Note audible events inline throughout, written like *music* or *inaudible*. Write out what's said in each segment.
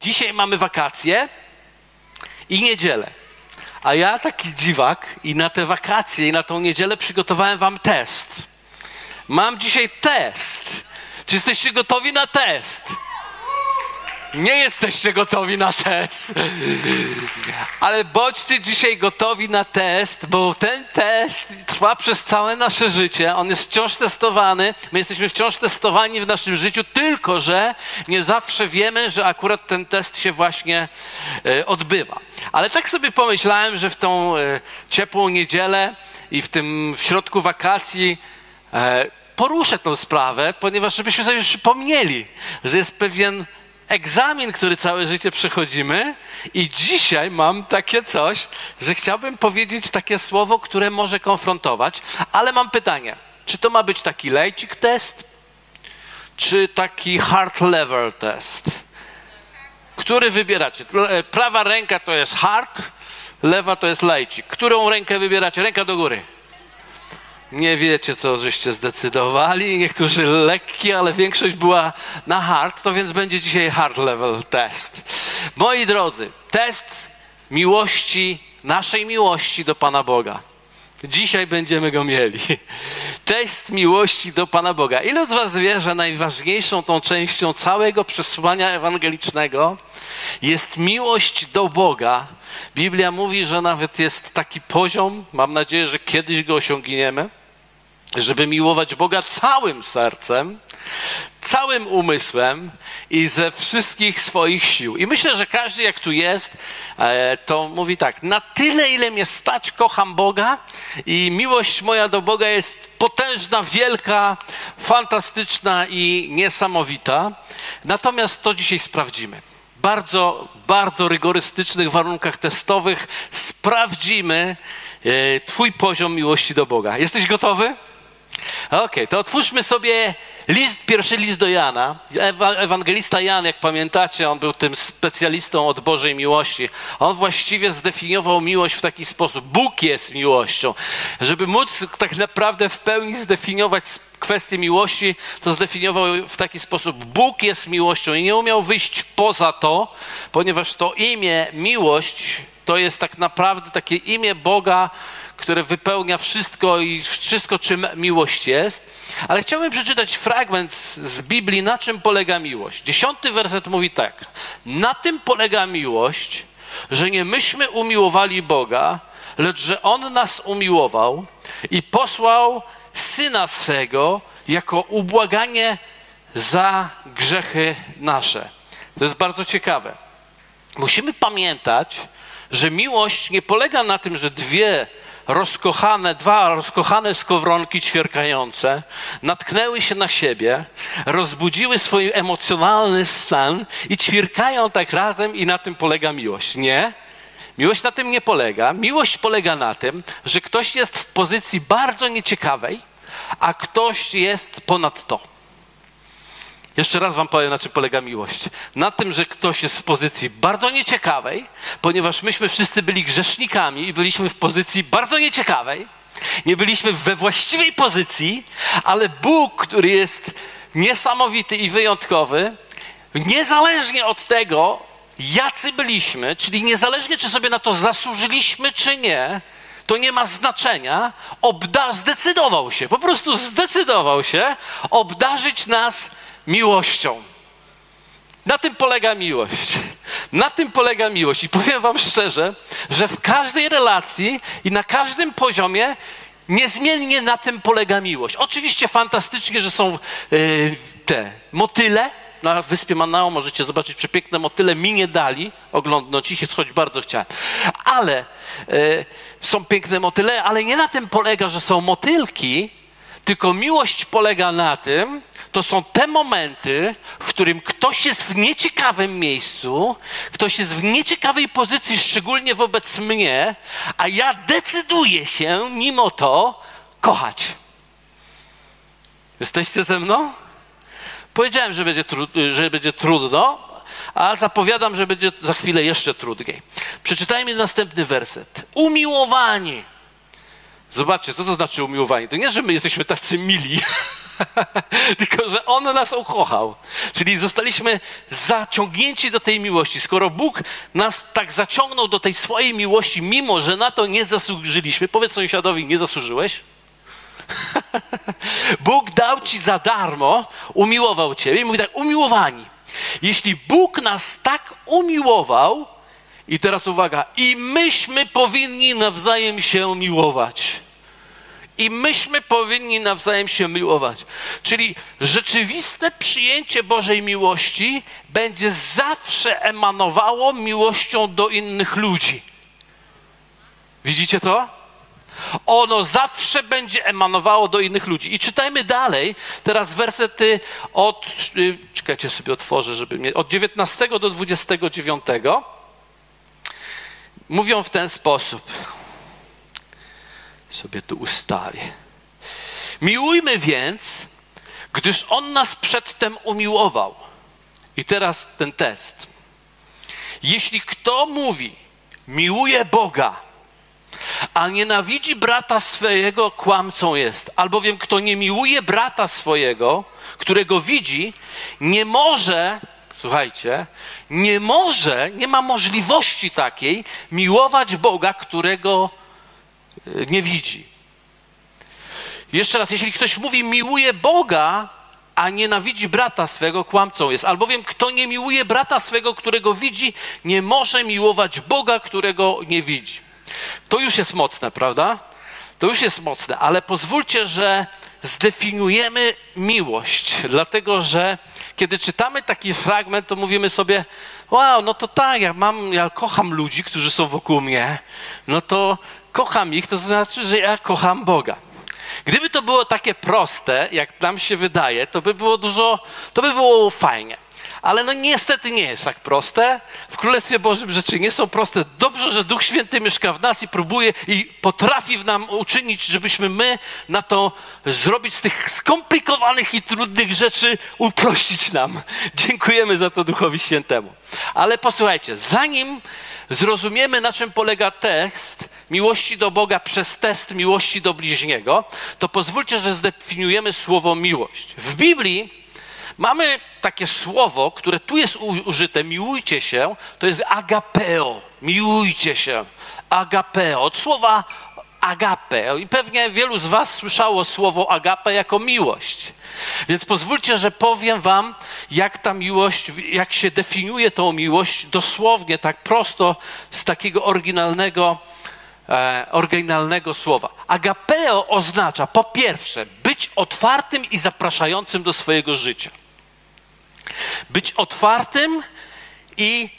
Dzisiaj mamy wakacje i niedzielę. A ja taki dziwak i na te wakacje i na tą niedzielę przygotowałem wam test. Mam dzisiaj test. Czy jesteście gotowi na test? Nie jesteście gotowi na test. Ale bądźcie dzisiaj gotowi na test, bo ten test trwa przez całe nasze życie. On jest wciąż testowany. My jesteśmy wciąż testowani w naszym życiu, tylko że nie zawsze wiemy, że akurat ten test się właśnie e, odbywa. Ale tak sobie pomyślałem, że w tą e, ciepłą niedzielę i w tym w środku wakacji e, poruszę tę sprawę, ponieważ żebyśmy sobie przypomnieli, że jest pewien egzamin, który całe życie przechodzimy, i dzisiaj mam takie coś, że chciałbym powiedzieć takie słowo, które może konfrontować, ale mam pytanie: czy to ma być taki lejcik test, czy taki hard level test? Który wybieracie? Prawa ręka to jest hard, lewa to jest lejcik. Którą rękę wybieracie? Ręka do góry nie wiecie, co żeście zdecydowali. Niektórzy lekki, ale większość była na hard, to więc będzie dzisiaj hard level test. Moi drodzy, test miłości, naszej miłości do Pana Boga. Dzisiaj będziemy go mieli. Test miłości do Pana Boga. Ile z Was wie, że najważniejszą tą częścią całego przesłania ewangelicznego jest miłość do Boga? Biblia mówi, że nawet jest taki poziom, mam nadzieję, że kiedyś go osiągniemy, żeby miłować Boga całym sercem, całym umysłem i ze wszystkich swoich sił. I myślę, że każdy, jak tu jest, e, to mówi tak: na tyle, ile mnie stać, kocham Boga i miłość moja do Boga jest potężna, wielka, fantastyczna i niesamowita. Natomiast to dzisiaj sprawdzimy. Bardzo, bardzo rygorystycznych warunkach testowych sprawdzimy e, Twój poziom miłości do Boga. Jesteś gotowy? Okay, to otwórzmy sobie list, pierwszy list do Jana. Ewangelista Jan, jak pamiętacie, on był tym specjalistą od Bożej miłości. On właściwie zdefiniował miłość w taki sposób. Bóg jest miłością. Żeby móc tak naprawdę w pełni zdefiniować kwestię miłości, to zdefiniował w taki sposób. Bóg jest miłością i nie umiał wyjść poza to, ponieważ to imię miłość to jest tak naprawdę takie imię Boga, które wypełnia wszystko i wszystko, czym miłość jest. Ale chciałbym przeczytać fragment z Biblii, na czym polega miłość. Dziesiąty werset mówi tak. Na tym polega miłość, że nie myśmy umiłowali Boga, lecz że On nas umiłował i posłał Syna swego jako ubłaganie za grzechy nasze. To jest bardzo ciekawe. Musimy pamiętać, że miłość nie polega na tym, że dwie rozkochane, dwa rozkochane skowronki ćwierkające natknęły się na siebie, rozbudziły swój emocjonalny stan i ćwierkają tak razem i na tym polega miłość. Nie. Miłość na tym nie polega. Miłość polega na tym, że ktoś jest w pozycji bardzo nieciekawej, a ktoś jest ponad to. Jeszcze raz wam powiem, na czym polega miłość. Na tym, że ktoś jest w pozycji bardzo nieciekawej, ponieważ myśmy wszyscy byli grzesznikami i byliśmy w pozycji bardzo nieciekawej. Nie byliśmy we właściwej pozycji, ale Bóg, który jest niesamowity i wyjątkowy, niezależnie od tego, jacy byliśmy, czyli niezależnie, czy sobie na to zasłużyliśmy, czy nie, to nie ma znaczenia, obda- zdecydował się, po prostu zdecydował się obdarzyć nas miłością. Na tym polega miłość. Na tym polega miłość. I powiem Wam szczerze, że w każdej relacji i na każdym poziomie niezmiennie na tym polega miłość. Oczywiście fantastycznie, że są yy, te motyle. Na wyspie Manao możecie zobaczyć przepiękne motyle. Mi nie dali oglądnąć ich, choć bardzo chciałem. Ale yy, są piękne motyle, ale nie na tym polega, że są motylki, tylko miłość polega na tym, to są te momenty, w którym ktoś jest w nieciekawym miejscu, ktoś jest w nieciekawej pozycji, szczególnie wobec mnie, a ja decyduję się mimo to kochać. Jesteście ze mną? Powiedziałem, że będzie, że będzie trudno, a zapowiadam, że będzie za chwilę jeszcze trudniej. Przeczytajmy następny werset. Umiłowani. Zobaczcie, co to znaczy umiłowani. To nie, że my jesteśmy tacy mili *laughs* Tylko, że On nas ukochał. Czyli zostaliśmy zaciągnięci do tej miłości. Skoro Bóg nas tak zaciągnął do tej swojej miłości, mimo że na to nie zasłużyliśmy, powiedz sąsiadowi, nie zasłużyłeś? *laughs* Bóg dał ci za darmo, umiłował ciebie i mówi tak, umiłowani. Jeśli Bóg nas tak umiłował, i teraz uwaga, i myśmy powinni nawzajem się miłować. I myśmy powinni nawzajem się miłować. Czyli rzeczywiste przyjęcie Bożej miłości będzie zawsze emanowało miłością do innych ludzi. Widzicie to? Ono zawsze będzie emanowało do innych ludzi. I czytajmy dalej, teraz wersety od, y, czekajcie sobie otworzę, żeby mnie, od 19 do 29 mówią w ten sposób. Sobie tu ustawię. Miłujmy więc, gdyż On nas przedtem umiłował. I teraz ten test. Jeśli kto mówi, miłuje Boga, a nienawidzi brata swojego, kłamcą jest. Albowiem kto nie miłuje brata swojego, którego widzi, nie może, słuchajcie, nie może, nie ma możliwości takiej miłować Boga, którego e, nie widzi. Jeszcze raz, jeśli ktoś mówi miłuje Boga, a nienawidzi brata swego, kłamcą jest. Albowiem kto nie miłuje brata swego, którego widzi, nie może miłować Boga, którego nie widzi. To już jest mocne, prawda? To już jest mocne, ale pozwólcie, że zdefiniujemy miłość, *laughs* dlatego że kiedy czytamy taki fragment, to mówimy sobie, wow, no to tak, ja mam, ja kocham ludzi, którzy są wokół mnie, no to kocham ich, to znaczy, że ja kocham Boga. Gdyby to było takie proste, jak nam się wydaje, to by było dużo, to by było fajnie. Ale no niestety nie jest tak proste. W Królestwie Bożym rzeczy nie są proste. Dobrze, że Duch Święty mieszka w nas i próbuje i potrafi w nam uczynić, żebyśmy my na to zrobić z tych skomplikowanych i trudnych rzeczy uprościć nam. Dziękujemy za to Duchowi Świętemu. Ale posłuchajcie, zanim zrozumiemy, na czym polega test miłości do Boga przez test miłości do bliźniego, to pozwólcie, że zdefiniujemy słowo miłość. W Biblii Mamy takie słowo, które tu jest użyte, miłujcie się, to jest agapeo, miłujcie się, agapeo, od słowa agape. I pewnie wielu z Was słyszało słowo agape jako miłość. Więc pozwólcie, że powiem Wam, jak ta miłość, jak się definiuje tą miłość dosłownie, tak prosto z takiego oryginalnego, e, oryginalnego słowa. Agapeo oznacza po pierwsze być otwartym i zapraszającym do swojego życia. Być otwartym i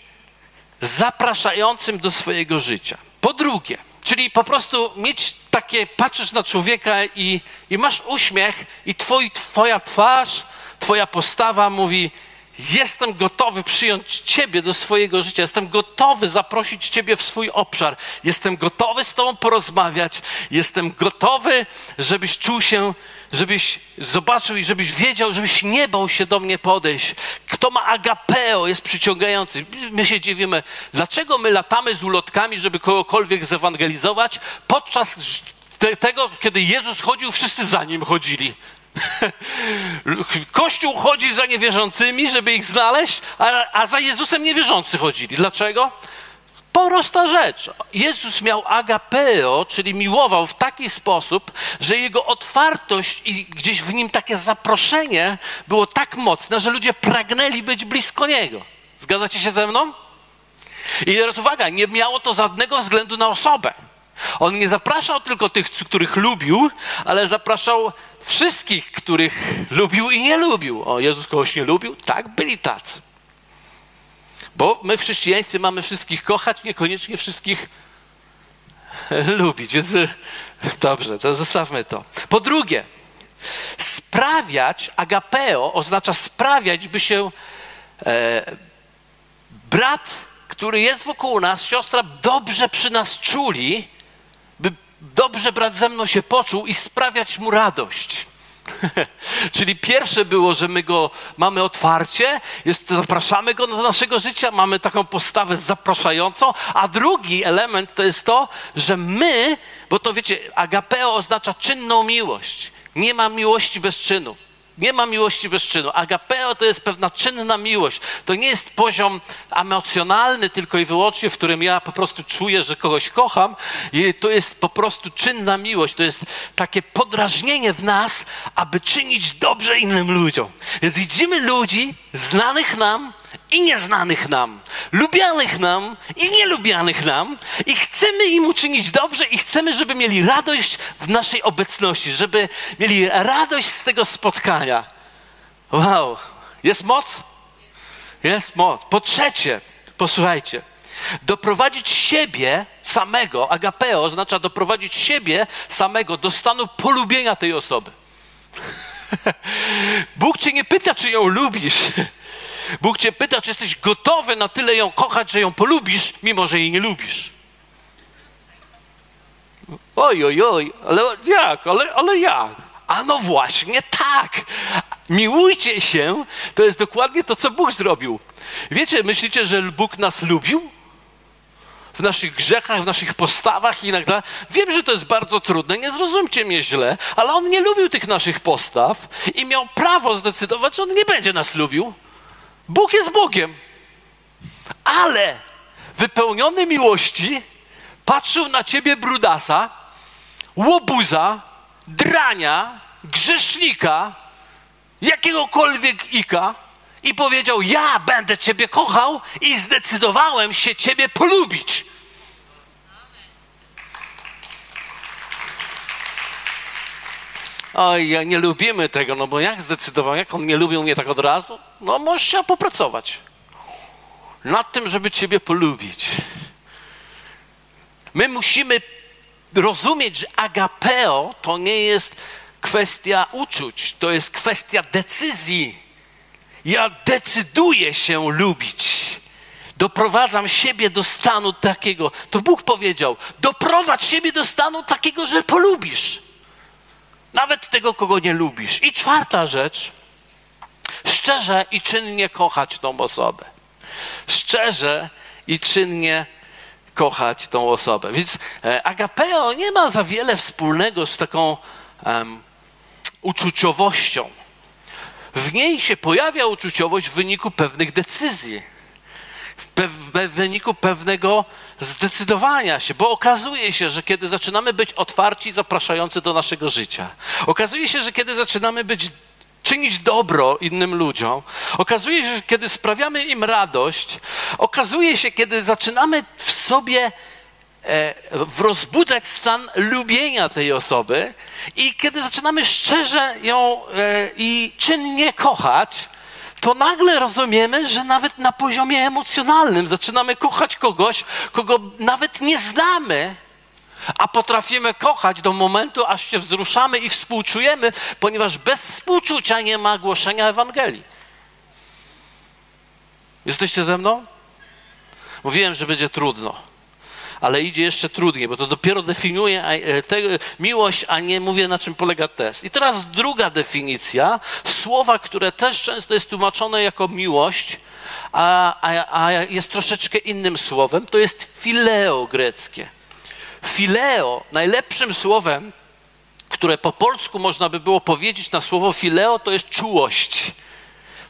zapraszającym do swojego życia. Po drugie, czyli po prostu mieć takie, patrzysz na człowieka i, i masz uśmiech i twoi, twoja twarz, twoja postawa mówi, Jestem gotowy przyjąć Ciebie do swojego życia. Jestem gotowy zaprosić Ciebie w swój obszar. Jestem gotowy z Tobą porozmawiać. Jestem gotowy, żebyś czuł się, żebyś zobaczył i żebyś wiedział, żebyś nie bał się do mnie podejść. Kto ma agapeo, jest przyciągający. My się dziwimy, dlaczego my latamy z ulotkami, żeby kogokolwiek zewangelizować, podczas tego, kiedy Jezus chodził, wszyscy za nim chodzili. *laughs* Kościół chodzi za niewierzącymi, żeby ich znaleźć, a, a za Jezusem niewierzący chodzili. Dlaczego? Prosta rzecz. Jezus miał agapeo, czyli miłował w taki sposób, że jego otwartość i gdzieś w nim takie zaproszenie było tak mocne, że ludzie pragnęli być blisko niego. Zgadzacie się ze mną? I teraz uwaga, nie miało to żadnego względu na osobę. On nie zapraszał tylko tych, których lubił, ale zapraszał wszystkich, których lubił i nie lubił. O, Jezus kogoś nie lubił? Tak, byli tacy. Bo my w chrześcijaństwie mamy wszystkich kochać, niekoniecznie wszystkich lubić. Więc dobrze, to zostawmy to. Po drugie, sprawiać, agapeo oznacza sprawiać, by się e, brat, który jest wokół nas, siostra, dobrze przy nas czuli, by dobrze brat ze mną się poczuł i sprawiać mu radość. *laughs* Czyli pierwsze było, że my go mamy otwarcie, jest, zapraszamy go do naszego życia, mamy taką postawę zapraszającą, a drugi element to jest to, że my, bo to wiecie, agapeo oznacza czynną miłość. Nie ma miłości bez czynu. Nie ma miłości bez czynu. Agapeo to jest pewna czynna miłość. To nie jest poziom emocjonalny tylko i wyłącznie, w którym ja po prostu czuję, że kogoś kocham. To jest po prostu czynna miłość. To jest takie podrażnienie w nas, aby czynić dobrze innym ludziom. Więc widzimy ludzi znanych nam, i nieznanych nam, lubianych nam i nielubianych nam, i chcemy im uczynić dobrze, i chcemy, żeby mieli radość w naszej obecności, żeby mieli radość z tego spotkania. Wow, jest moc? Jest moc. Po trzecie, posłuchajcie, doprowadzić siebie samego, agapeo oznacza doprowadzić siebie samego do stanu polubienia tej osoby. *laughs* Bóg cię nie pyta, czy ją lubisz. Bóg cię pyta, czy jesteś gotowy na tyle ją kochać, że ją polubisz, mimo że jej nie lubisz. Oj, oj, oj, ale jak, ale, ale jak? A no właśnie tak. Miłujcie się, to jest dokładnie to, co Bóg zrobił. Wiecie, myślicie, że Bóg nas lubił? W naszych grzechach, w naszych postawach i tak dalej. Wiem, że to jest bardzo trudne, nie zrozumcie mnie źle, ale On nie lubił tych naszych postaw i miał prawo zdecydować, że On nie będzie nas lubił. Bóg jest Bogiem, ale wypełniony miłości patrzył na ciebie brudasa, łobuza, drania, grzesznika, jakiegokolwiek ika i powiedział: Ja będę ciebie kochał i zdecydowałem się ciebie polubić. Oj, nie lubimy tego, no bo jak zdecydował, jak on nie lubił mnie tak od razu? No możesz się popracować nad tym, żeby ciebie polubić. My musimy rozumieć, że agapeo to nie jest kwestia uczuć, to jest kwestia decyzji. Ja decyduję się lubić. Doprowadzam siebie do stanu takiego. To Bóg powiedział: doprowadź siebie do stanu takiego, że polubisz. Nawet tego, kogo nie lubisz. I czwarta rzecz, szczerze i czynnie kochać tą osobę. Szczerze i czynnie kochać tą osobę. Więc e, agapeo nie ma za wiele wspólnego z taką um, uczuciowością. W niej się pojawia uczuciowość w wyniku pewnych decyzji, w, w wyniku pewnego zdecydowania się, bo okazuje się, że kiedy zaczynamy być otwarci zapraszający do naszego życia, okazuje się, że kiedy zaczynamy być czynić dobro innym ludziom, okazuje się, że kiedy sprawiamy im radość, okazuje się, kiedy zaczynamy w sobie e, rozbudzać stan lubienia tej osoby i kiedy zaczynamy szczerze ją e, i czynnie kochać, to nagle rozumiemy, że nawet na poziomie emocjonalnym zaczynamy kochać kogoś, kogo nawet nie znamy, a potrafimy kochać do momentu, aż się wzruszamy i współczujemy, ponieważ bez współczucia nie ma głoszenia Ewangelii. Jesteście ze mną? Mówiłem, że będzie trudno ale idzie jeszcze trudniej, bo to dopiero definiuje e, miłość, a nie mówię na czym polega test. I teraz druga definicja, słowa, które też często jest tłumaczone jako miłość, a, a, a jest troszeczkę innym słowem, to jest fileo greckie. Fileo, najlepszym słowem, które po polsku można by było powiedzieć na słowo fileo, to jest czułość.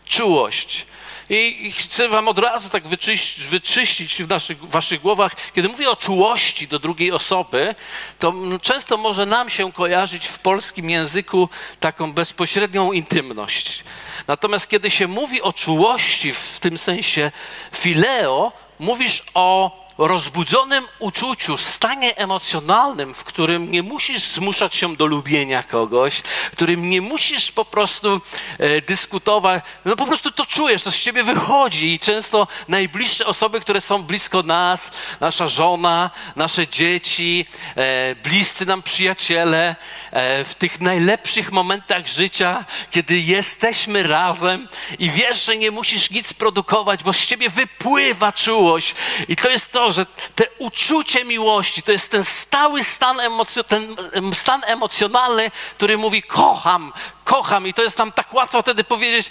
Czułość. I chcę wam od razu tak wyczyścić, wyczyścić w naszych, waszych głowach, kiedy mówię o czułości do drugiej osoby, to często może nam się kojarzyć w polskim języku taką bezpośrednią intymność. Natomiast kiedy się mówi o czułości w tym sensie fileo, mówisz o rozbudzonym uczuciu, stanie emocjonalnym, w którym nie musisz zmuszać się do lubienia kogoś, w którym nie musisz po prostu e, dyskutować, no po prostu to czujesz, to z ciebie wychodzi i często najbliższe osoby, które są blisko nas, nasza żona, nasze dzieci, e, bliscy nam przyjaciele, e, w tych najlepszych momentach życia, kiedy jesteśmy razem i wiesz, że nie musisz nic produkować, bo z ciebie wypływa czułość. I to jest to, że te uczucie miłości to jest ten stały stan, emoc ten stan emocjonalny, który mówi: Kocham, kocham i to jest nam tak łatwo wtedy powiedzieć,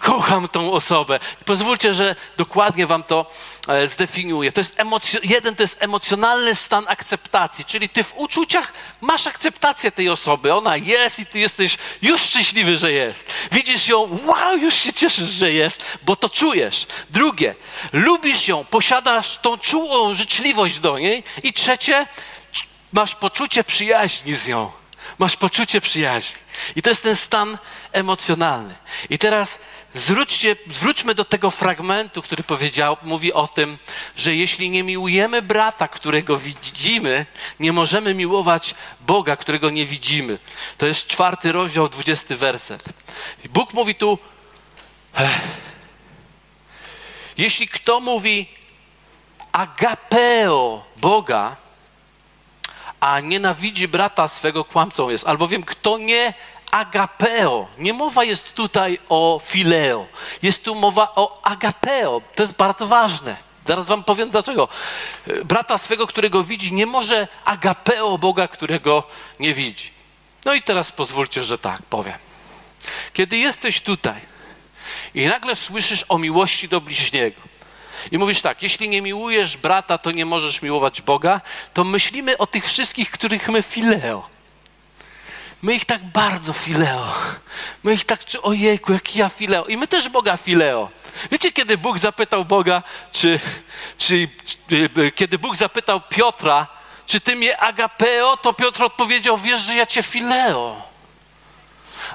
kocham tą osobę. Pozwólcie, że dokładnie wam to e, zdefiniuję. To jest jeden to jest emocjonalny stan akceptacji, czyli ty w uczuciach masz akceptację tej osoby. Ona jest i ty jesteś już szczęśliwy, że jest. Widzisz ją, wow, już się cieszysz, że jest, bo to czujesz. Drugie, lubisz ją, posiadasz tą czułą życzliwość do niej. I trzecie, masz poczucie przyjaźni z nią. Masz poczucie przyjaźni. I to jest ten stan emocjonalny. I teraz zwróćcie, zwróćmy do tego fragmentu, który powiedział, mówi o tym, że jeśli nie miłujemy brata, którego widzimy, nie możemy miłować Boga, którego nie widzimy. To jest czwarty rozdział, dwudziesty werset. Bóg mówi tu, jeśli kto mówi agapeo Boga, a nienawidzi brata swego, kłamcą jest. Albowiem kto nie agapeo, nie mowa jest tutaj o fileo, jest tu mowa o agapeo. To jest bardzo ważne. Zaraz wam powiem dlaczego. Brata swego, którego widzi, nie może agapeo Boga, którego nie widzi. No i teraz pozwólcie, że tak powiem. Kiedy jesteś tutaj i nagle słyszysz o miłości do bliźniego, i mówisz tak, jeśli nie miłujesz brata, to nie możesz miłować Boga, to myślimy o tych wszystkich, których my fileo. My ich tak bardzo fileo. My ich tak, ojejku, jaki ja fileo. I my też Boga fileo. Wiecie, kiedy Bóg zapytał Boga, czy, czy, czy kiedy Bóg zapytał Piotra, czy ty mnie agapeo, to Piotr odpowiedział, wiesz, że ja cię fileo.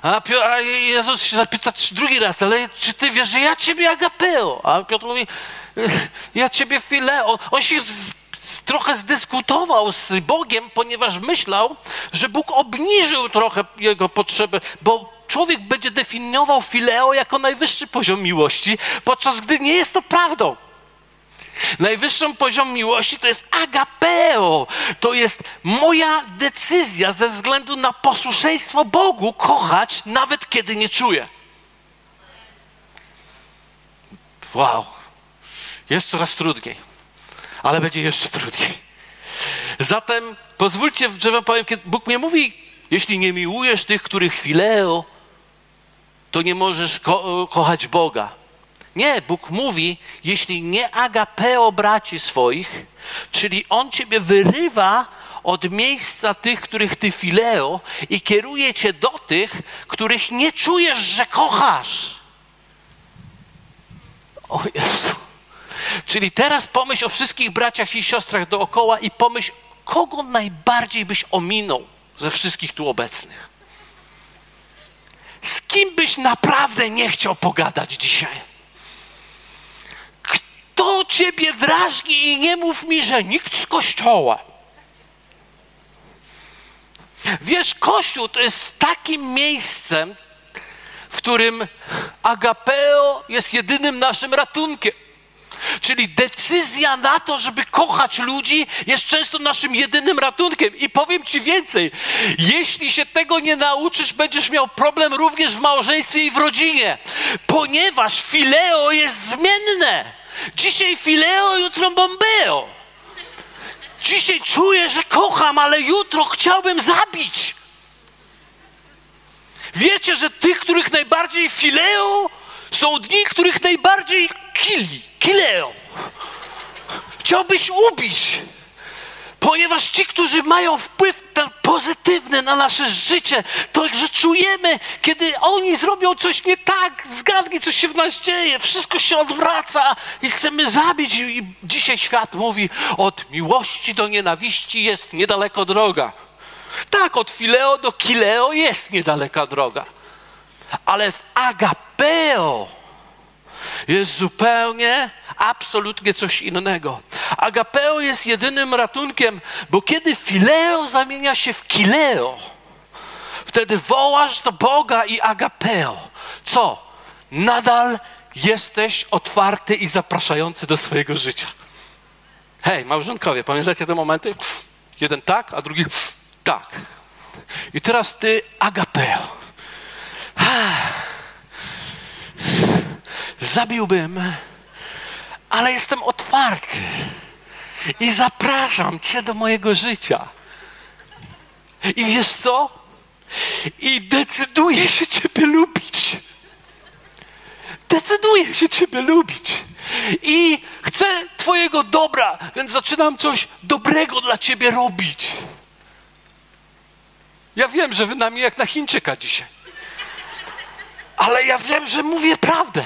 A, a Jezus się zapyta drugi raz, ale czy ty wiesz, że ja ciebie agapeo? A Piotr mówi, ja ciebie fileo. On się z, trochę zdyskutował z Bogiem, ponieważ myślał, że Bóg obniżył trochę jego potrzeby, bo człowiek będzie definiował fileo jako najwyższy poziom miłości, podczas gdy nie jest to prawdą. Najwyższym poziom miłości to jest agapeo. To jest moja decyzja ze względu na posłuszeństwo Bogu kochać, nawet kiedy nie czuję. Wow. Jest coraz trudniej, ale będzie jeszcze trudniej. Zatem pozwólcie, że wam powiem, kiedy Bóg mnie mówi, jeśli nie miłujesz tych, których chwileo, to nie możesz ko kochać Boga. Nie, Bóg mówi, jeśli nie agapeo braci swoich, czyli On ciebie wyrywa od miejsca tych, których ty fileo i kieruje cię do tych, których nie czujesz, że kochasz. O Jezu. Czyli teraz pomyśl o wszystkich braciach i siostrach dookoła i pomyśl, kogo najbardziej byś ominął ze wszystkich tu obecnych. Z kim byś naprawdę nie chciał pogadać dzisiaj? Kto ciebie drażni i nie mów mi, że nikt z kościoła. Wiesz, Kościół to jest takim miejscem, w którym agapeo jest jedynym naszym ratunkiem. Czyli decyzja na to, żeby kochać ludzi, jest często naszym jedynym ratunkiem. I powiem Ci więcej: jeśli się tego nie nauczysz, będziesz miał problem również w małżeństwie i w rodzinie, ponieważ fileo jest zmienne. Dzisiaj fileo, jutro bombeo. Dzisiaj czuję, że kocham, ale jutro chciałbym zabić. Wiecie, że tych, których najbardziej fileo, są dni, których najbardziej kili, kileo. Chciałbyś ubić. Ponieważ ci, którzy mają wpływ pozytywny na nasze życie, to że czujemy, kiedy oni zrobią coś nie tak, zgadnij, co się w nas dzieje, wszystko się odwraca i chcemy zabić. I dzisiaj świat mówi, od miłości do nienawiści jest niedaleko droga. Tak, od fileo do kileo jest niedaleka droga. Ale w agapeo jest zupełnie, absolutnie coś innego. Agapeo jest jedynym ratunkiem, bo kiedy fileo zamienia się w kileo, wtedy wołasz do Boga i agapeo. Co? Nadal jesteś otwarty i zapraszający do swojego życia. Hej, małżonkowie, pamiętacie te momenty? Jeden tak, a drugi tak. I teraz ty agapeo. Zabiłbym, ale jestem otwarty i zapraszam Cię do mojego życia. I wiesz co? i decyduje się Ciebie lubić. Decyduje się Ciebie lubić. I chcę Twojego dobra, więc zaczynam coś dobrego dla Ciebie robić. Ja wiem, że Wy na mnie jak na Chińczyka dzisiaj. Ale ja wiem, że mówię prawdę.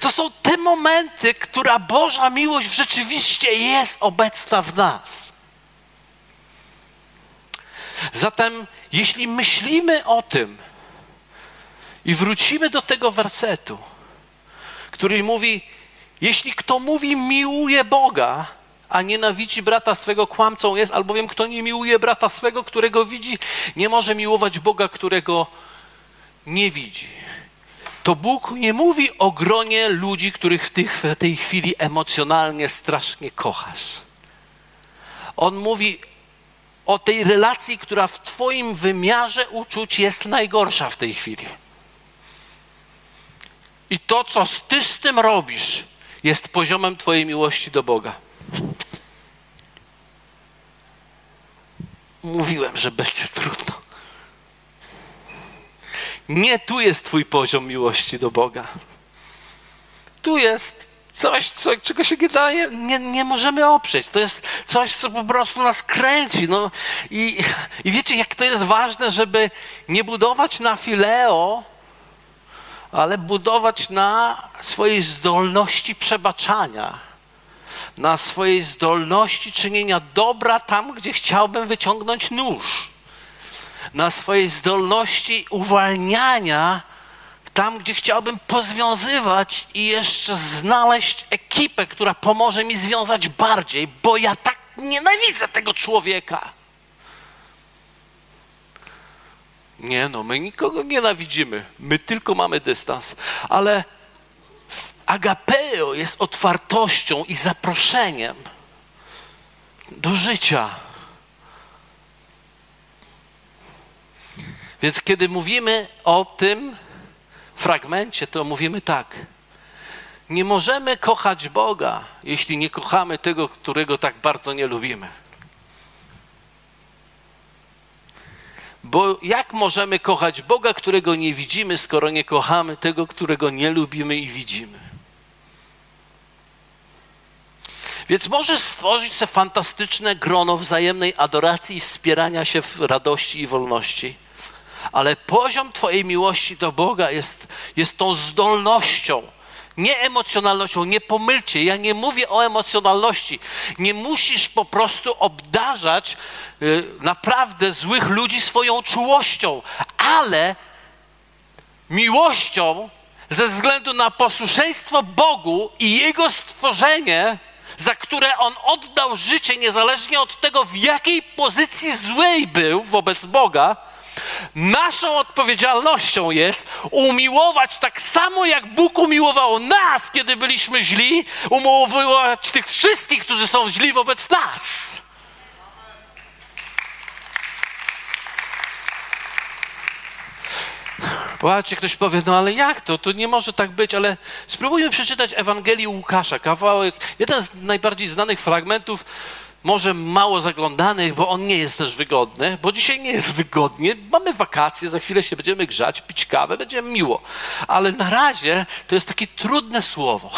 To są te momenty, która Boża miłość rzeczywiście jest obecna w nas. Zatem, jeśli myślimy o tym i wrócimy do tego wersetu, który mówi: Jeśli kto mówi, miłuje Boga, a nienawidzi brata swego, kłamcą jest, albowiem kto nie miłuje brata swego, którego widzi, nie może miłować Boga, którego nie widzi. To Bóg nie mówi o gronie ludzi, których w, tej chwili emocjonalnie strasznie kochasz. On mówi o tej relacji, która w Twoim wymiarze uczuć jest najgorsza w tej chwili. I to, co Ty z tym robisz, jest poziomem Twojej miłości do Boga. Mówiłem, że będzie trudno. Nie tu jest Twój poziom miłości do Boga. Tu jest coś, co, czego się nie, daje, nie, nie możemy oprzeć. To jest coś, co po prostu nas kręci. No, i, I wiecie, jak to jest ważne, żeby nie budować na fileo, ale budować na swojej zdolności przebaczania, na swojej zdolności czynienia dobra tam, gdzie chciałbym wyciągnąć nóż, na swojej zdolności uwalniania tam, gdzie chciałbym pozwiązywać i jeszcze znaleźć ekipę, która pomoże mi związać bardziej, bo ja tak nienawidzę tego człowieka. Nie no, my nikogo nienawidzimy, my tylko mamy dystans, ale agapeo jest otwartością i zaproszeniem do życia. Więc kiedy mówimy o tym fragmencie, to mówimy tak. Nie możemy kochać Boga, jeśli nie kochamy tego, którego tak bardzo nie lubimy. Bo jak możemy kochać Boga, którego nie widzimy, skoro nie kochamy tego, którego nie lubimy i widzimy? Więc możesz stworzyć sobie fantastyczne grono wzajemnej adoracji i wspierania się w radości i wolności. Ale poziom Twojej miłości do Boga jest, jest tą zdolnością, nie emocjonalnością. Nie pomylcie, ja nie mówię o emocjonalności. Nie musisz po prostu obdarzać y, naprawdę złych ludzi swoją czułością, ale miłością ze względu na posłuszeństwo Bogu i Jego stworzenie, za które On oddał życie, niezależnie od tego, w jakiej pozycji złej był wobec Boga Naszą odpowiedzialnością jest umiłować tak samo, jak Bóg umiłował nas, kiedy byliśmy źli, umiłować tych wszystkich, którzy są źli wobec nas. Popatrzcie, ktoś powie, no ale jak to? To nie może tak być, ale spróbujmy przeczytać Ewangelię Łukasza, kawałek, jeden z najbardziej znanych fragmentów może mało zaglądanych, bo on nie jest też wygodny, bo dzisiaj nie jest wygodnie. Mamy wakacje, za chwilę się będziemy grzać, pić kawę, będzie miło. Ale na razie to jest takie trudne słowo,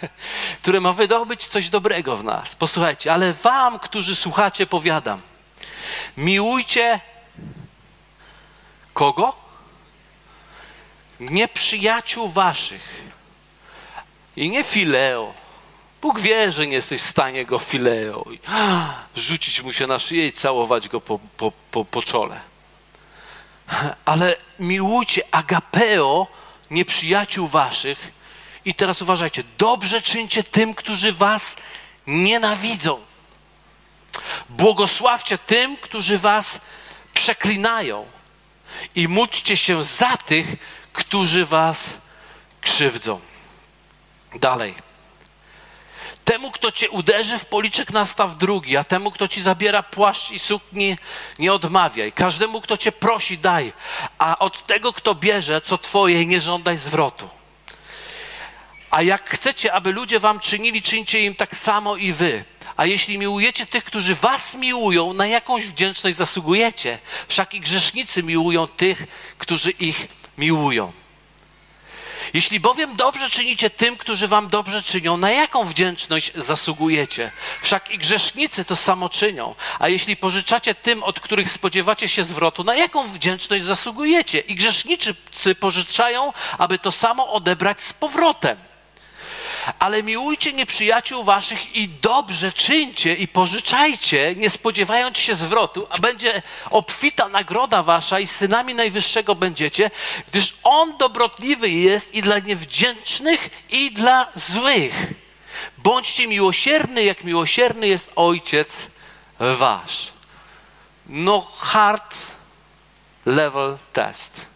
*laughs* które ma wydobyć coś dobrego w nas. Posłuchajcie, ale wam, którzy słuchacie, powiadam, miłujcie kogo? Nieprzyjaciół waszych. I nie fileo, Bóg wie, że nie jesteś w stanie go fileo i rzucić mu się na szyję i całować go po, po, po, po czole. Ale miłujcie agapeo nieprzyjaciół waszych i teraz uważajcie, dobrze czyńcie tym, którzy was nienawidzą. Błogosławcie tym, którzy was przeklinają i módlcie się za tych, którzy was krzywdzą. Dalej. Temu, kto cię uderzy w policzek, nastaw drugi, a temu, kto ci zabiera płaszcz i suknię, nie odmawiaj. Każdemu, kto cię prosi, daj, a od tego, kto bierze, co twoje, nie żądaj zwrotu. A jak chcecie, aby ludzie wam czynili, czyńcie im tak samo i wy. A jeśli miłujecie tych, którzy was miłują, na jakąś wdzięczność zasługujecie? Wszak i grzesznicy miłują tych, którzy ich miłują. Jeśli bowiem dobrze czynicie tym, którzy wam dobrze czynią, na jaką wdzięczność zasługujecie? Wszak i grzesznicy to samo czynią. A jeśli pożyczacie tym, od których spodziewacie się zwrotu, na jaką wdzięczność zasługujecie? I grzesznicy pożyczają, aby to samo odebrać z powrotem. Ale miłujcie nieprzyjaciół waszych i dobrze czyńcie i pożyczajcie, nie spodziewając się zwrotu, a będzie obfita nagroda wasza i synami Najwyższego będziecie, gdyż On dobrotliwy jest i dla niewdzięcznych, i dla złych. Bądźcie miłosierny, jak miłosierny jest Ojciec wasz. No hard level test.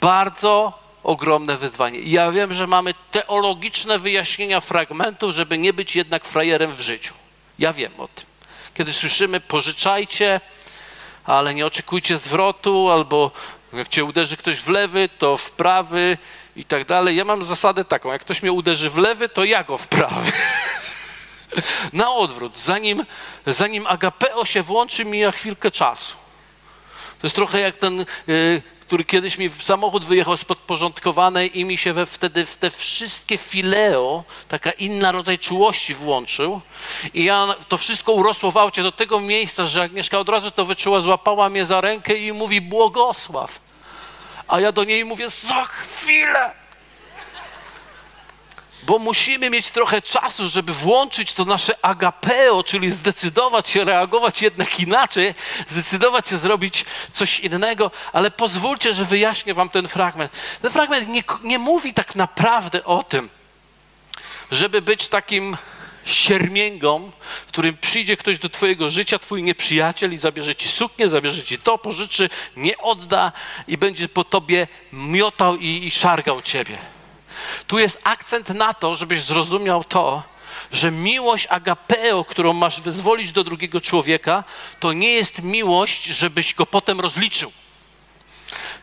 Bardzo ogromne wyzwanie. Ja wiem, że mamy teologiczne wyjaśnienia fragmentu, żeby nie być jednak frajerem w życiu. Ja wiem o tym. Kiedy słyszymy pożyczajcie, ale nie oczekujcie zwrotu, albo jak cię uderzy ktoś w lewy, to w prawy i tak dalej. Ja mam zasadę taką, jak ktoś mnie uderzy w lewy, to ja go w prawy. *laughs* Na odwrót, zanim, zanim agapeo się włączy, mija chwilkę czasu. To jest trochę jak ten y, który kiedyś mi samochód wyjechał z podporządkowanej i mi się we, wtedy w te wszystkie fileo, taka inna rodzaj czułości włączył. I ja to wszystko urosło w aucie do tego miejsca, że Agnieszka od razu to wyczuła, złapała mnie za rękę i mówi błogosław. A ja do niej mówię za chwilę bo musimy mieć trochę czasu, żeby włączyć to nasze agapeo, czyli zdecydować się reagować jednak inaczej, zdecydować się zrobić coś innego, ale pozwólcie, że wyjaśnię wam ten fragment. Ten fragment nie, nie mówi tak naprawdę o tym, żeby być takim siermięgą, w którym przyjdzie ktoś do twojego życia, twój nieprzyjaciel i zabierze ci suknię, zabierze ci to, pożyczy, nie odda i będzie po tobie miotał i, i szargał ciebie. Tu jest akcent na to, żebyś zrozumiał to, że miłość agapeo, którą masz wyzwolić do drugiego człowieka, to nie jest miłość, żebyś go potem rozliczył.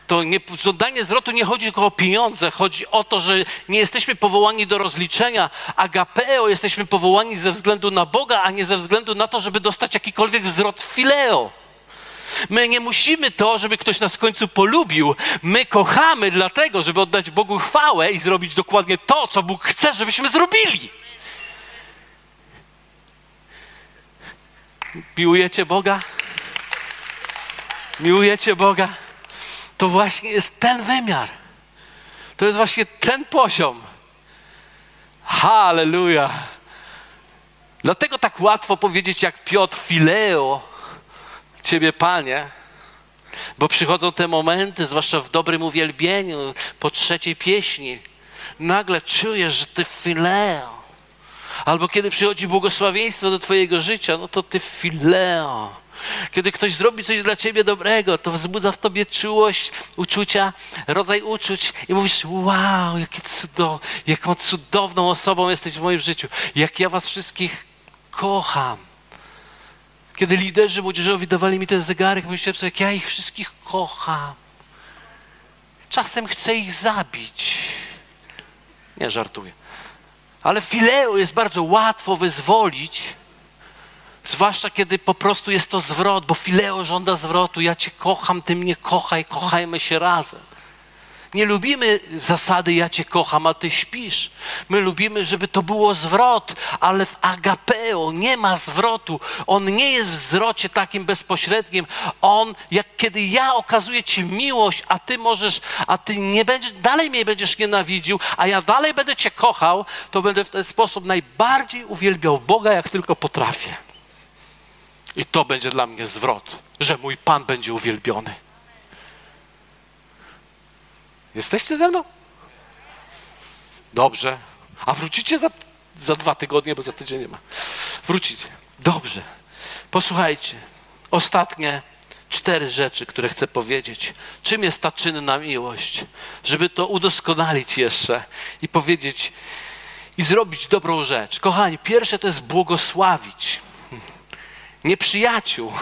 To nie, żądanie zwrotu nie chodzi tylko o pieniądze, chodzi o to, że nie jesteśmy powołani do rozliczenia. Agapeo jesteśmy powołani ze względu na Boga, a nie ze względu na to, żeby dostać jakikolwiek zwrot fileo. My nie musimy to, żeby ktoś nas w końcu polubił. My kochamy dlatego, żeby oddać Bogu chwałę i zrobić dokładnie to, co Bóg chce, żebyśmy zrobili. Miłujecie Boga? Miłujecie Boga? To właśnie jest ten wymiar. To jest właśnie ten poziom. Halleluja. Dlatego tak łatwo powiedzieć jak Piotr Fileo, Ciebie, Panie, bo przychodzą te momenty, zwłaszcza w dobrym uwielbieniu, po trzeciej pieśni, nagle czujesz, że Ty fileo. Albo kiedy przychodzi błogosławieństwo do Twojego życia, no to Ty fileo. Kiedy ktoś zrobi coś dla ciebie dobrego, to wzbudza w tobie czułość, uczucia, rodzaj uczuć i mówisz: Wow, jakie cudo, jaką cudowną osobą jesteś w moim życiu, jak ja was wszystkich kocham. Kiedy liderzy młodzieżowi dawali mi ten zegarek, myślałem sobie, jak ja ich wszystkich kocham. Czasem chcę ich zabić. Nie żartuję. Ale fileo jest bardzo łatwo wyzwolić, zwłaszcza kiedy po prostu jest to zwrot, bo fileo żąda zwrotu. Ja cię kocham, ty mnie kochaj, kochajmy się razem. Nie lubimy zasady ja cię kocham, a ty śpisz. My lubimy, żeby to było zwrot, ale w agapeo nie ma zwrotu. On nie jest w zwrocie takim bezpośrednim. On, jak kiedy ja okazuję ci miłość, a ty możesz, a ty nie będziesz, dalej mnie będziesz nienawidził, a ja dalej będę cię kochał, to będę w ten sposób najbardziej uwielbiał Boga, jak tylko potrafię. I to będzie dla mnie zwrot, że mój Pan będzie uwielbiony. Jesteście ze mną? Dobrze. A wrócicie za, za dwa tygodnie, bo za tydzień nie ma. Wrócicie. Dobrze. Posłuchajcie. Ostatnie cztery rzeczy, które chcę powiedzieć. Czym jest ta czynna miłość? Żeby to udoskonalić jeszcze i powiedzieć i zrobić dobrą rzecz. Kochani, pierwsze to jest błogosławić. Nieprzyjaciół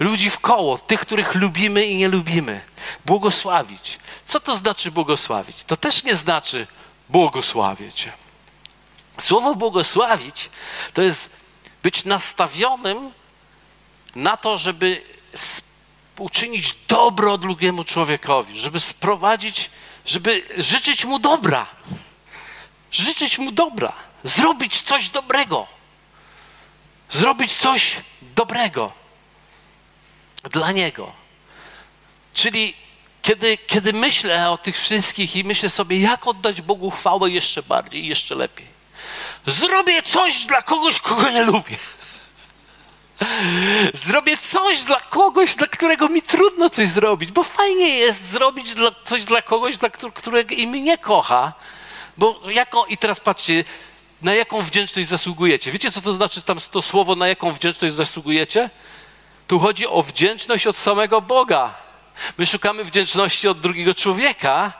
ludzi w koło, tych, których lubimy i nie lubimy. Błogosławić. Co to znaczy błogosławić? To też nie znaczy błogosławić. Słowo błogosławić to jest być nastawionym na to, żeby uczynić dobro drugiemu człowiekowi, żeby sprowadzić, żeby życzyć mu dobra. Życzyć mu dobra, zrobić coś dobrego. Zrobić coś dobrego dla niego. Czyli kiedy, kiedy myślę o tych wszystkich i myślę sobie, jak oddać Bogu chwałę jeszcze bardziej jeszcze lepiej, zrobię coś dla kogoś, kogo nie lubię. *laughs* Zrobię coś dla kogoś, dla którego mi trudno coś zrobić, bo fajnie jest zrobić dla, coś dla kogoś, dla którego i mnie kocha. Bo jako, i teraz patrzcie, na jaką wdzięczność zasługujecie. Wiecie, co to znaczy tam to słowo, na jaką wdzięczność zasługujecie? Tu chodzi o wdzięczność od samego Boga. My szukamy wdzięczności od drugiego człowieka.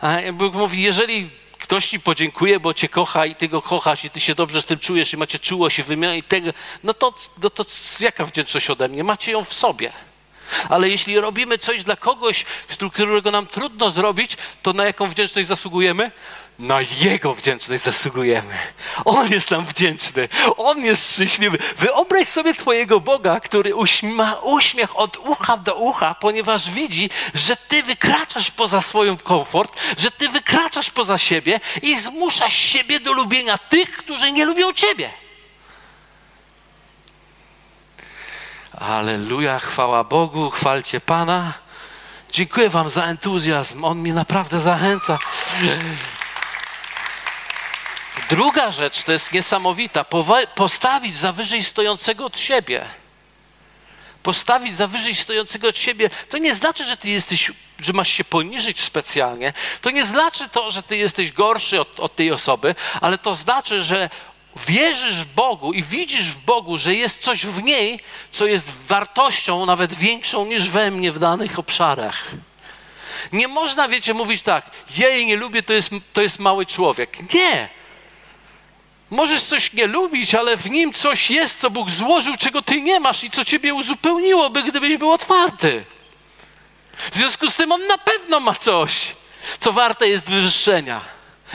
A Bóg mówi, jeżeli ktoś ci podziękuje, bo cię kocha i ty go kochasz i ty się dobrze z tym czujesz i macie czułość i wymianę i tego, no to, no to jaka wdzięczność ode mnie? Macie ją w sobie. Ale jeśli robimy coś dla kogoś, którego nam trudno zrobić, to na jaką wdzięczność zasługujemy? Na Jego wdzięczność zasługujemy. On jest nam wdzięczny. On jest szczęśliwy. Wyobraź sobie Twojego Boga, który ma uśmiech od ucha do ucha, ponieważ widzi, że Ty wykraczasz poza swoją komfort, że Ty wykraczasz poza siebie i zmuszasz siebie do lubienia tych, którzy nie lubią Ciebie. Aleluja, chwała Bogu, chwalcie Pana. Dziękuję Wam za entuzjazm. On mnie naprawdę zachęca. Druga rzecz, to jest niesamowita, postawić za wyżej stojącego od siebie. Postawić za wyżej stojącego od siebie, to nie znaczy, że ty jesteś, że masz się poniżyć specjalnie. To nie znaczy to, że ty jesteś gorszy od, od tej osoby, ale to znaczy, że wierzysz w Bogu i widzisz w Bogu, że jest coś w niej, co jest wartością nawet większą niż we mnie w danych obszarach. Nie można, wiecie, mówić tak, jej nie lubię, to jest, to jest mały człowiek. Nie. Możesz coś nie lubić, ale w nim coś jest, co Bóg złożył, czego ty nie masz i co ciebie uzupełniłoby, gdybyś był otwarty. W związku z tym on na pewno ma coś, co warte jest wywyższenia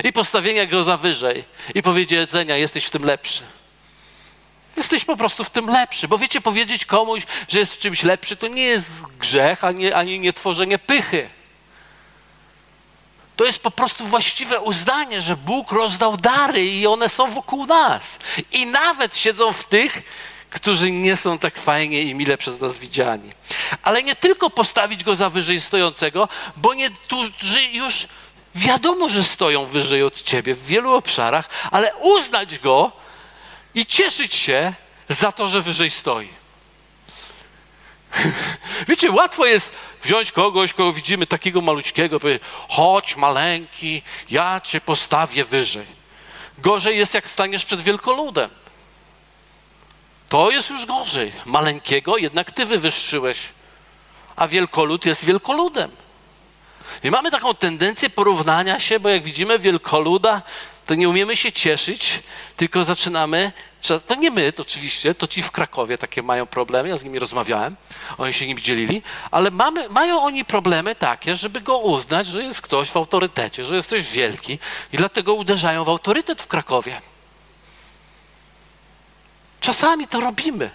i postawienia go za wyżej i powiedzenia, jesteś w tym lepszy. Jesteś po prostu w tym lepszy, bo wiecie, powiedzieć komuś, że jest w czymś lepszy, to nie jest grzech, ani, ani nie tworzenie pychy. To jest po prostu właściwe uznanie, że Bóg rozdał dary i one są wokół nas. I nawet siedzą w tych, którzy nie są tak fajnie i mile przez nas widziani. Ale nie tylko postawić go za wyżej stojącego, bo niektórzy już wiadomo, że stoją wyżej od ciebie w wielu obszarach, ale uznać go i cieszyć się za to, że wyżej stoi. *laughs* Wiecie, łatwo jest wziąć kogoś, kogo widzimy takiego malućkiego, powiedzieć, chodź maleńki, ja cię postawię wyżej. Gorzej jest, jak staniesz przed wielkoludem. To jest już gorzej. Maleńkiego jednak ty wywyższyłeś, a wielkolud jest wielkoludem. I mamy taką tendencję porównania się, bo jak widzimy wielkoluda, to nie umiemy się cieszyć, tylko zaczynamy to nie my, to oczywiście, to ci w Krakowie takie mają problemy, ja z nimi rozmawiałem, oni się nimi dzielili, ale mamy, mają oni problemy takie, żeby go uznać, że jest ktoś w autorytecie, że jest ktoś wielki i dlatego uderzają w autorytet w Krakowie. Czasami to robimy.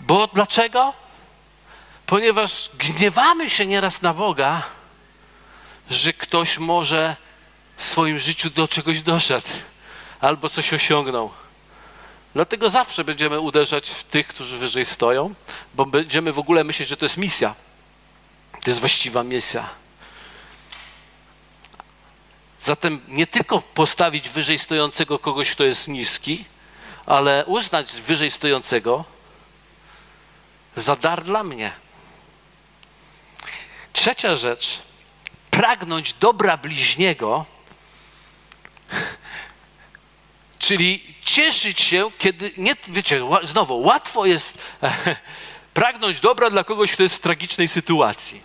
Bo dlaczego? Ponieważ gniewamy się nieraz na Boga, że ktoś może w swoim życiu do czegoś doszedł albo coś osiągnął. Dlatego zawsze będziemy uderzać w tych, którzy wyżej stoją, bo będziemy w ogóle myśleć, że to jest misja. To jest właściwa misja. Zatem nie tylko postawić wyżej stojącego kogoś, kto jest niski, ale uznać wyżej stojącego za dar dla mnie. Trzecia rzecz, pragnąć dobra bliźniego *laughs* Czyli cieszyć się, kiedy, nie, wiecie, znowu, łatwo jest *laughs* pragnąć dobra dla kogoś, kto jest w tragicznej sytuacji.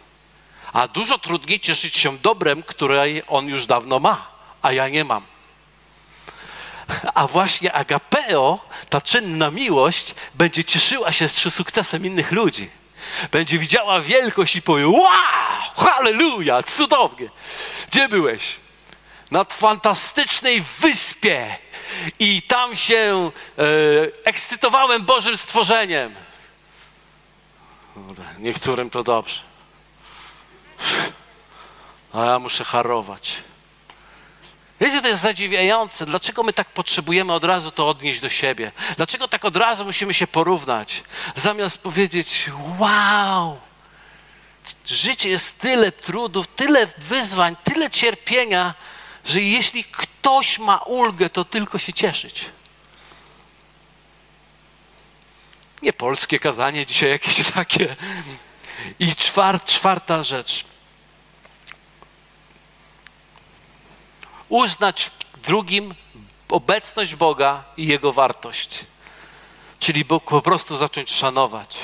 A dużo trudniej cieszyć się dobrem, które on już dawno ma, a ja nie mam. *laughs* A właśnie agapeo, ta czynna miłość, będzie cieszyła się z sukcesem innych ludzi. Będzie widziała wielkość i powie: Wow, halleluja, cudownie. Gdzie byłeś? Nad fantastycznej wyspie i tam się e, ekscytowałem Bożym stworzeniem. Niektórym to dobrze. A ja muszę harować. Wiecie, to jest zadziwiające. Dlaczego my tak potrzebujemy od razu to odnieść do siebie? Dlaczego tak od razu musimy się porównać? Zamiast powiedzieć, wow, życie jest tyle trudów, tyle wyzwań, tyle cierpienia, że jeśli ktoś ma ulgę, to tylko się cieszyć. Nie polskie kazanie, dzisiaj jakieś *laughs* takie. I czwart, czwarta rzecz. Uznać w drugim obecność Boga i Jego wartość. Czyli Bóg po prostu zacząć szanować.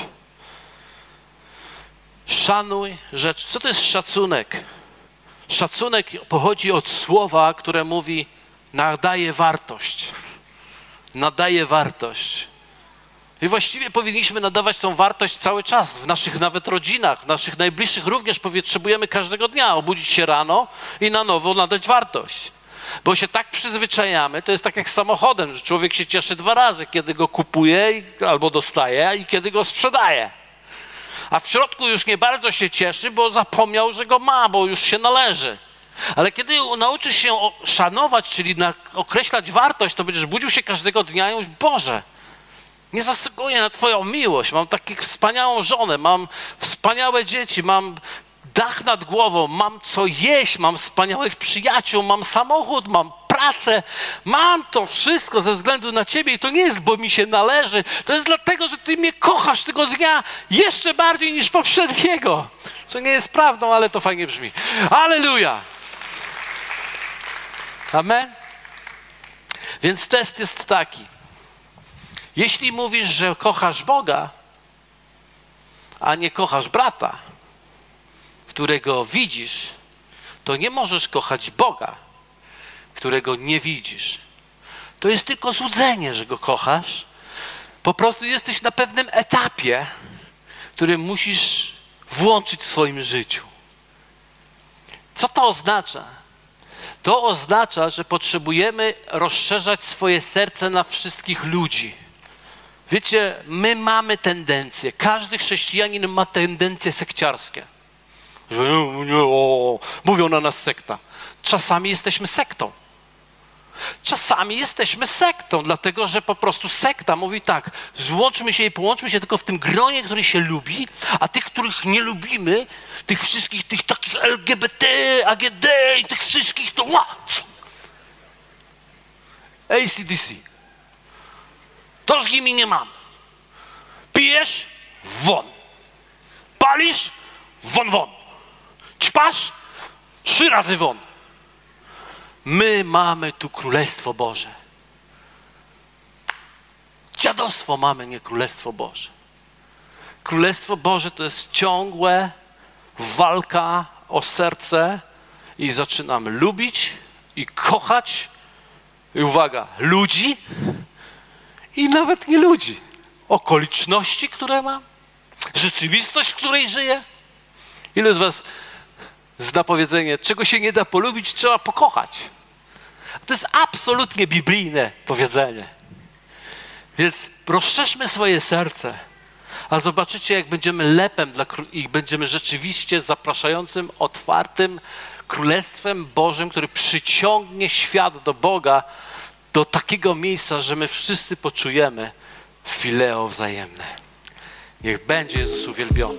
Szanuj rzecz. Co to jest szacunek? Szacunek pochodzi od słowa, które mówi nadaje wartość. Nadaje wartość. I właściwie powinniśmy nadawać tą wartość cały czas, w naszych nawet rodzinach, w naszych najbliższych również potrzebujemy każdego dnia obudzić się rano i na nowo nadać wartość. Bo się tak przyzwyczajamy, to jest tak jak z samochodem, że człowiek się cieszy dwa razy, kiedy go kupuje albo dostaje i kiedy go sprzedaje. A w środku już nie bardzo się cieszy, bo zapomniał, że go ma, bo już się należy. Ale kiedy nauczysz się szanować, czyli określać wartość, to będziesz budził się każdego dnia i mówisz, Boże, nie zasługuję na Twoją miłość. Mam taką wspaniałą żonę, mam wspaniałe dzieci, mam dach nad głową, mam co jeść, mam wspaniałych przyjaciół, mam samochód, mam pracę, mam to wszystko ze względu na Ciebie i to nie jest, bo mi się należy, to jest dlatego, że Ty mnie kochasz tego dnia jeszcze bardziej niż poprzedniego. Co nie jest prawdą, ale to fajnie brzmi. Aleluja! Amen? Więc test jest taki. Jeśli mówisz, że kochasz Boga, a nie kochasz brata, którego widzisz, to nie możesz kochać Boga, którego nie widzisz. To jest tylko złudzenie, że go kochasz. Po prostu jesteś na pewnym etapie, który musisz włączyć w swoim życiu. Co to oznacza? To oznacza, że potrzebujemy rozszerzać swoje serce na wszystkich ludzi. Wiecie, my mamy tendencje, każdy chrześcijanin ma tendencje sekciarskie. Że nie, nie, o, mówią na nas sekta. Czasami jesteśmy sektą. Czasami jesteśmy sektą, dlatego że po prostu sekta mówi tak: złączmy się i połączmy się tylko w tym gronie, który się lubi, a tych, których nie lubimy, tych wszystkich, tych takich LGBT, AGD i tych wszystkich, to ła! ACDC. To z nimi nie mam. Pijesz? Won. Palisz? Won, won. Ćpasz? Trzy razy won. My mamy tu Królestwo Boże. Dziadostwo mamy, nie Królestwo Boże. Królestwo Boże to jest ciągłe walka o serce i zaczynamy lubić i kochać. I uwaga, ludzi i nawet nie ludzi. Okoliczności, które mam, rzeczywistość, w której żyję. Ilu z Was zna powiedzenie, czego się nie da polubić, trzeba pokochać. To jest absolutnie biblijne powiedzenie. Więc rozszerzmy swoje serce, a zobaczycie, jak będziemy lepem dla, i będziemy rzeczywiście zapraszającym, otwartym Królestwem Bożym, który przyciągnie świat do Boga, do takiego miejsca, że my wszyscy poczujemy fileo wzajemne. Niech będzie Jezus uwielbiony.